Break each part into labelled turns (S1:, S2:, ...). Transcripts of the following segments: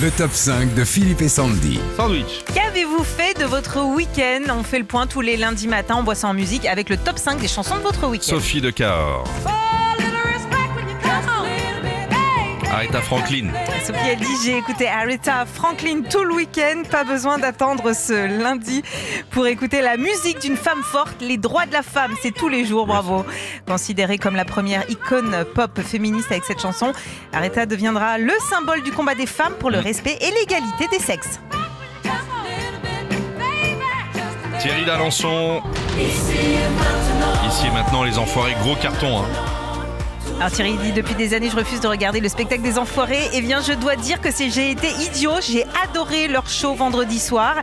S1: Le top 5 de Philippe et Sandy.
S2: Sandwich.
S3: Qu'avez-vous fait de votre week-end? On fait le point tous les lundis matins, on boit ça en musique avec le top 5 des chansons de votre week-end.
S2: Sophie de Cahors. Aretha Franklin.
S3: Sophie elle dit j'ai écouté Aretha Franklin tout le week-end, pas besoin d'attendre ce lundi pour écouter la musique d'une femme forte, les droits de la femme, c'est tous les jours, bravo. Considérée comme la première icône pop féministe avec cette chanson, Aretha deviendra le symbole du combat des femmes pour le respect et l'égalité des sexes.
S2: Thierry d'Alençon. Ici et maintenant, les enfoirés, gros carton. hein.
S3: Alors Thierry dit depuis des années je refuse de regarder le spectacle des enfoirés. Eh bien je dois dire que j'ai été idiot, j'ai adoré leur show vendredi soir.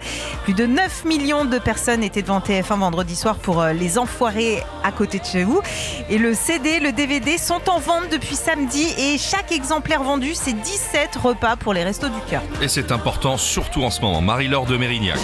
S3: Plus de 9 millions de personnes étaient devant TF1 vendredi soir pour euh, les enfoirés à côté de chez vous. Et le CD, le DVD sont en vente depuis samedi et chaque exemplaire vendu c'est 17 repas pour les restos du cœur.
S2: Et c'est important, surtout en ce moment. Marie-Laure de Mérignac.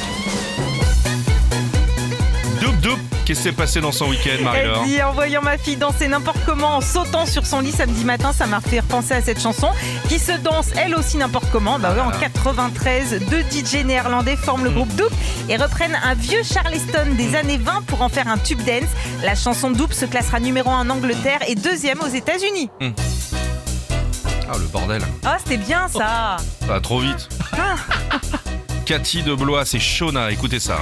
S2: Qu'est-ce qui s'est passé dans son week-end,
S3: Elle dit en voyant ma fille danser n'importe comment en sautant sur son lit samedi matin, ça m'a fait repenser à cette chanson qui se danse elle aussi n'importe comment. Bah ouais, en 93, deux DJ néerlandais forment le groupe Doop et reprennent un vieux Charleston des années 20 pour en faire un tube dance. La chanson Doop se classera numéro 1 en Angleterre et deuxième aux États-Unis.
S2: Ah, le bordel.
S3: Oh, c'était bien ça.
S2: Ça va trop vite. Cathy de Blois, c'est Shona. Écoutez ça.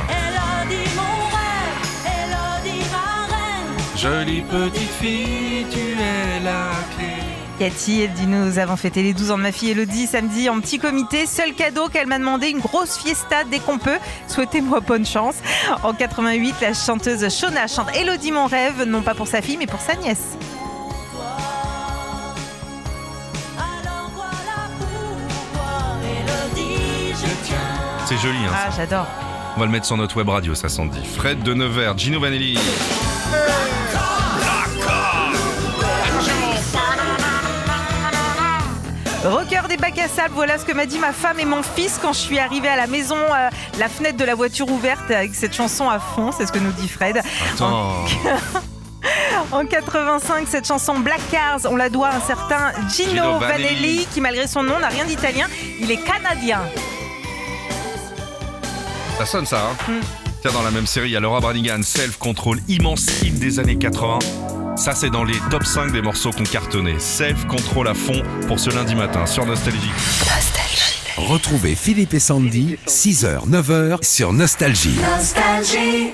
S2: Jolie petite fille, tu es la clé.
S3: Cathy, elle dit nous avons fêté les 12 ans de ma fille Elodie samedi en petit comité. Seul cadeau qu'elle m'a demandé, une grosse fiesta dès qu'on peut. Souhaitez-moi bonne chance. En 88, la chanteuse Shona chante Elodie mon rêve, non pas pour sa fille mais pour sa nièce.
S2: C'est joli, hein,
S3: Ah, j'adore.
S2: On va le mettre sur notre web radio, ça s'en dit. Fred de Nevers, Gino Vanelli.
S3: Rocker des bacs à sable, voilà ce que m'a dit ma femme et mon fils quand je suis arrivée à la maison, euh, la fenêtre de la voiture ouverte avec cette chanson à fond, c'est ce que nous dit Fred.
S2: Attends.
S3: En 85, cette chanson Black Cars, on la doit à un certain Gino,
S2: Gino
S3: Vanelli,
S2: Vanelli.
S3: qui malgré son nom n'a rien d'italien, il est canadien.
S2: Ça sonne ça, hein
S3: Hmm.
S2: Tiens, dans la même série, il y a Laura Branigan, Self Control, immense hit des années 80. Ça, c'est dans les top 5 des morceaux qu'on cartonné. Self Control à fond pour ce lundi matin sur Nostalgie.
S1: Retrouvez Philippe et Sandy, 6h, 9h sur Nostalgie.
S4: Nostalgie.